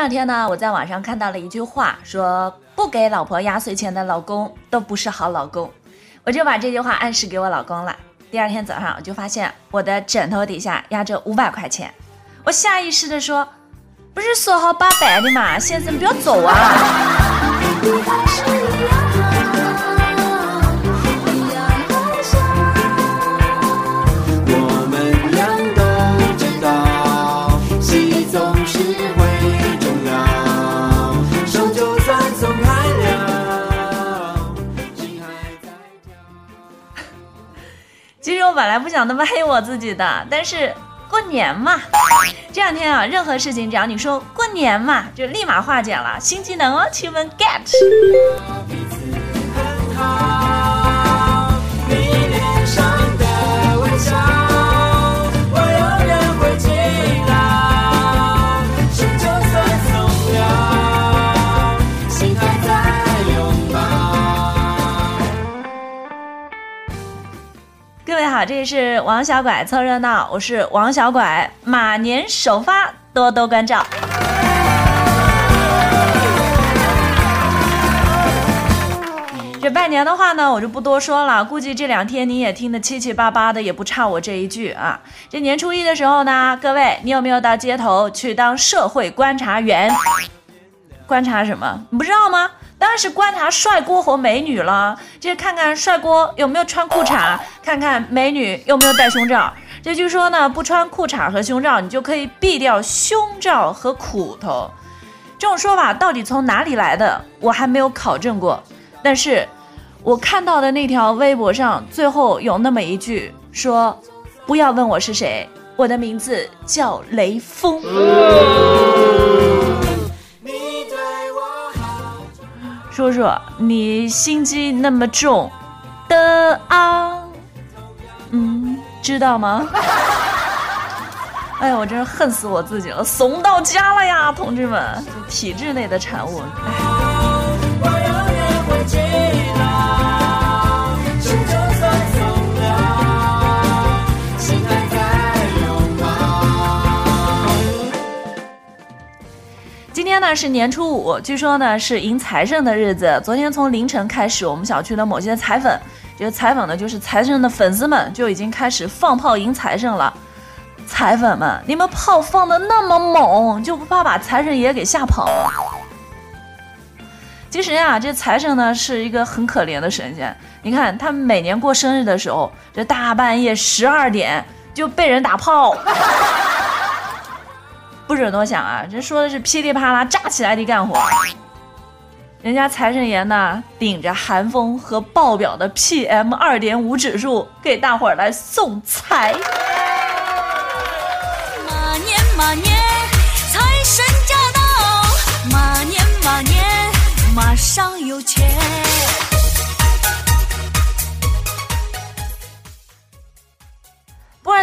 前两天呢，我在网上看到了一句话，说不给老婆压岁钱的老公都不是好老公。我就把这句话暗示给我老公了。第二天早上，我就发现我的枕头底下压着五百块钱，我下意识的说：“不是说好八百的吗？先生不要走啊！”本来不想那么黑我自己的，但是过年嘛，这两天啊，任何事情只要你说过年嘛，就立马化解了。新技能哦，亲们 get。这里是王小拐凑热闹，我是王小拐，马年首发，多多关照。这拜年的话呢，我就不多说了，估计这两天你也听得七七八八的，也不差我这一句啊。这年初一的时候呢，各位，你有没有到街头去当社会观察员？观察什么？你不知道吗？当然是观察帅哥和美女了，就是看看帅哥有没有穿裤衩，看看美女有没有戴胸罩。这据说呢，不穿裤衩和胸罩，你就可以避掉胸罩和苦头。这种说法到底从哪里来的，我还没有考证过。但是，我看到的那条微博上最后有那么一句说：“不要问我是谁，我的名字叫雷锋。”说说你心机那么重的啊，嗯，知道吗？哎呀，我真是恨死我自己了，怂到家了呀，同志们，体制内的产物。唉今天呢是年初五，据说呢是迎财神的日子。昨天从凌晨开始，我们小区的某些彩粉，这个彩粉呢就是财神的粉丝们，就已经开始放炮迎财神了。彩粉们，你们炮放的那么猛，就不怕把财神爷给吓跑？其实呀，这财神呢是一个很可怜的神仙。你看他每年过生日的时候，这大半夜十二点就被人打炮。不准多想啊！这说的是噼里啪啦炸起来的干活，人家财神爷呢，顶着寒风和爆表的 PM 二点五指数，给大伙儿来送财。马年马年，财神驾到！马年马年，马上有钱。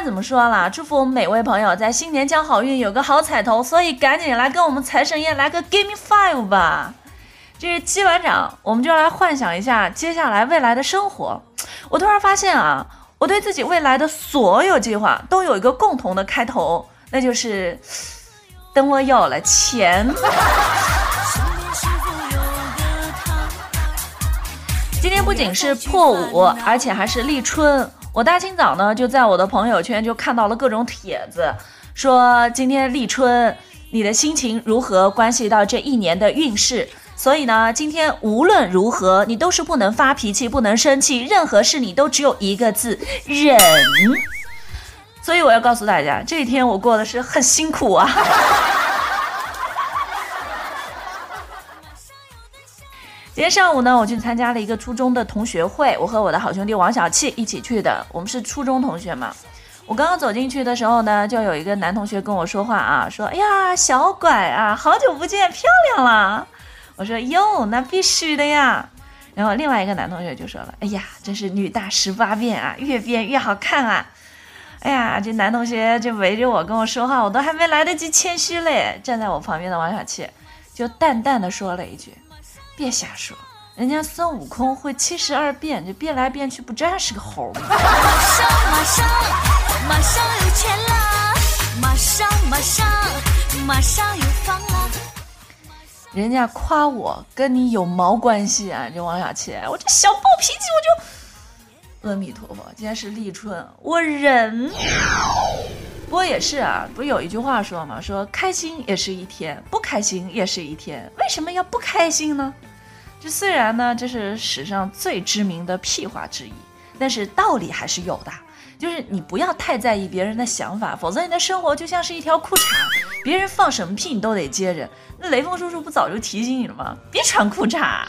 怎么说了，祝福我们每位朋友在新年交好运，有个好彩头。所以赶紧来跟我们财神爷来个 give me five 吧！这是击完掌，我们就来幻想一下接下来未来的生活。我突然发现啊，我对自己未来的所有计划都有一个共同的开头，那就是等我有了钱。今天不仅是破五，而且还是立春。我大清早呢，就在我的朋友圈就看到了各种帖子，说今天立春，你的心情如何关系到这一年的运势。所以呢，今天无论如何，你都是不能发脾气，不能生气，任何事你都只有一个字忍。所以我要告诉大家，这一天我过的是很辛苦啊。今天上午呢，我去参加了一个初中的同学会，我和我的好兄弟王小气一起去的。我们是初中同学嘛。我刚刚走进去的时候呢，就有一个男同学跟我说话啊，说：“哎呀，小拐啊，好久不见，漂亮了。”我说：“哟，那必须的呀。”然后另外一个男同学就说了：“哎呀，真是女大十八变啊，越变越好看啊。”哎呀，这男同学就围着我跟我说话，我都还没来得及谦虚嘞。站在我旁边的王小气就淡淡的说了一句。别瞎说，人家孙悟空会七十二变，就变来变去，不真是个猴吗？马上马上马上有钱啦！马上马上马上有房了。人家夸我跟你有毛关系啊？这王小七，我这小暴脾气我就……阿弥陀佛，今天是立春，我忍。不过也是啊，不是有一句话说嘛？说开心也是一天，不开心也是一天。为什么要不开心呢？这虽然呢，这是史上最知名的屁话之一，但是道理还是有的。就是你不要太在意别人的想法，否则你的生活就像是一条裤衩，别人放什么屁你都得接着。那雷锋叔叔不早就提醒你了吗？别穿裤衩。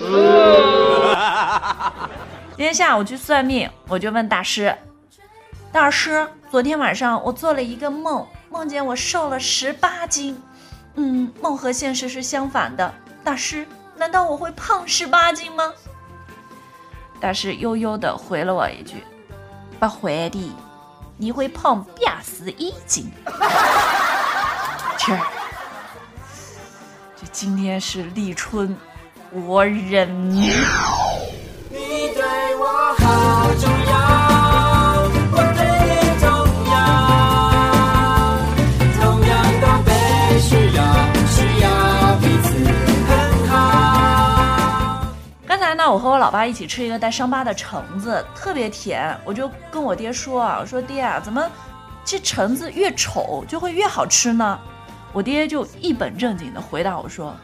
今天下午去算命，我就问大师：“大师，昨天晚上我做了一个梦，梦见我瘦了十八斤。嗯，梦和现实是相反的。大师，难道我会胖十八斤吗？”大师悠悠地回了我一句。不会的，你会胖八十一斤。这，这今天是立春，我忍。我和我老爸一起吃一个带伤疤的橙子，特别甜。我就跟我爹说啊，我说爹啊，怎么这橙子越丑就会越好吃呢？我爹就一本正经的回答我说，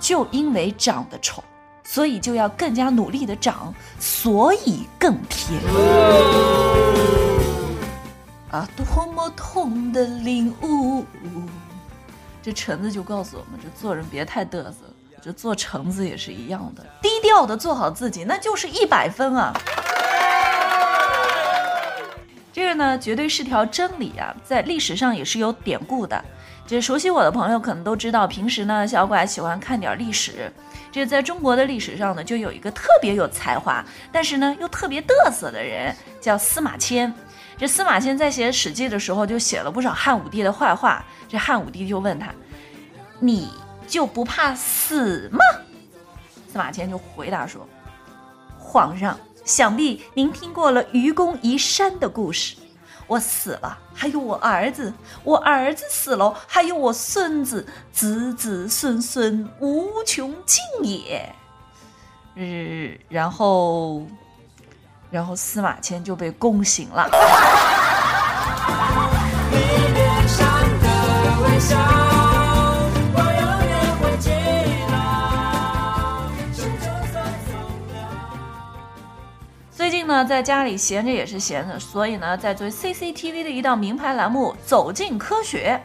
就因为长得丑，所以就要更加努力的长，所以更甜。啊，多么痛的领悟！这橙子就告诉我们，这做人别太嘚瑟。就做橙子也是一样的，低调的做好自己，那就是一百分啊！这个呢，绝对是条真理啊，在历史上也是有典故的。这熟悉我的朋友可能都知道，平时呢，小拐喜欢看点历史。这在中国的历史上呢，就有一个特别有才华，但是呢又特别嘚瑟的人，叫司马迁。这司马迁在写《史记》的时候，就写了不少汉武帝的坏话。这汉武帝就问他：“你？”就不怕死吗？司马迁就回答说：“皇上，想必您听过了愚公移山的故事。我死了，还有我儿子；我儿子死了，还有我孙子，子子孙孙无穷尽也。”日，然后，然后司马迁就被宫刑了。在家里闲着也是闲着，所以呢，在追 CCTV 的一档名牌栏目《走进科学》，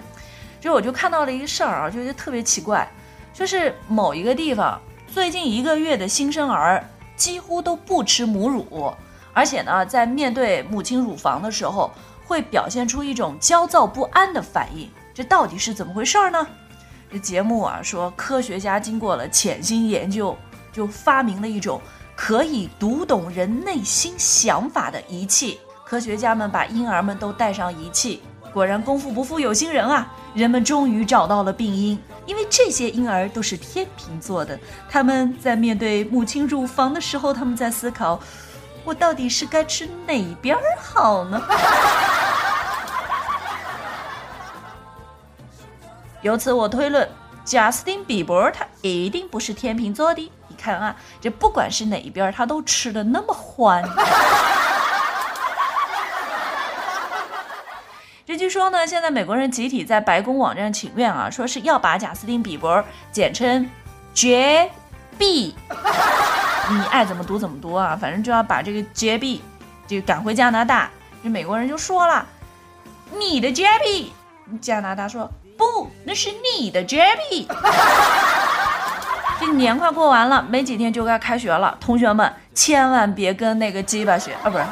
就我就看到了一个事儿啊，就觉得特别奇怪，就是某一个地方最近一个月的新生儿几乎都不吃母乳，而且呢，在面对母亲乳房的时候，会表现出一种焦躁不安的反应，这到底是怎么回事儿呢？这节目啊说，科学家经过了潜心研究，就发明了一种。可以读懂人内心想法的仪器，科学家们把婴儿们都带上仪器，果然功夫不负有心人啊！人们终于找到了病因，因为这些婴儿都是天秤座的，他们在面对母亲乳房的时候，他们在思考：我到底是该吃哪边好呢？由此我推论，贾斯汀·比伯他一定不是天秤座的。看啊，这不管是哪一边，他都吃的那么欢。这据说呢，现在美国人集体在白宫网站请愿啊，说是要把贾斯汀·比伯简称绝 B，你爱怎么读怎么读啊，反正就要把这个绝 B 就赶回加拿大。这美国人就说了，你的绝 B，加拿大说不，那是你的绝 B。这年快过完了，没几天就该开学了。同学们千万别跟那个鸡巴学啊，不是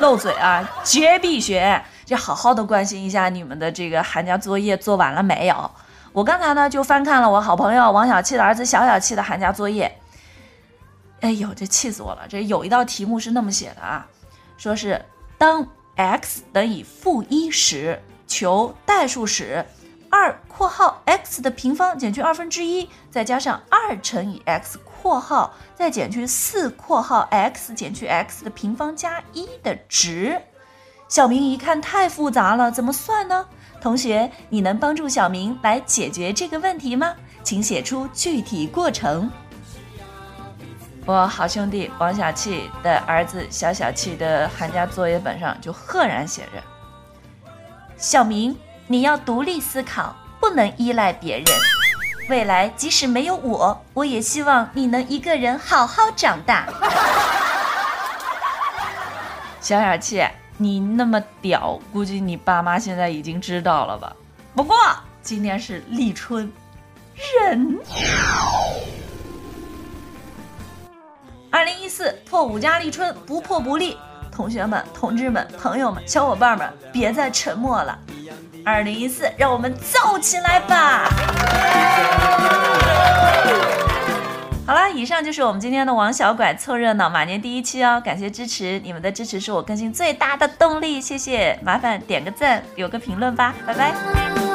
漏嘴啊，绝必学。这好好的关心一下你们的这个寒假作业做完了没有？我刚才呢就翻看了我好朋友王小七的儿子小小七的寒假作业。哎呦，这气死我了！这有一道题目是那么写的啊，说是当 x 等于负一时，求代数时。二括号 x 的平方减去二分之一，再加上二乘以 x 括号再减去四括号 x 减去 x 的平方加一的值，小明一看太复杂了，怎么算呢？同学，你能帮助小明来解决这个问题吗？请写出具体过程。我好兄弟王小气的儿子小小气的寒假作业本上就赫然写着：“小明，你要独立思考，不能依赖别人。未来即使没有我，我也希望你能一个人好好长大。”小小气。你那么屌，估计你爸妈现在已经知道了吧？不过今天是立春，人。二零一四破五加立春，不破不立。同学们、同志们、朋友们、小伙伴们，别再沉默了。二零一四，让我们燥起来吧！好了，以上就是我们今天的王小拐凑热闹马年第一期哦，感谢支持，你们的支持是我更新最大的动力，谢谢，麻烦点个赞，留个评论吧，拜拜。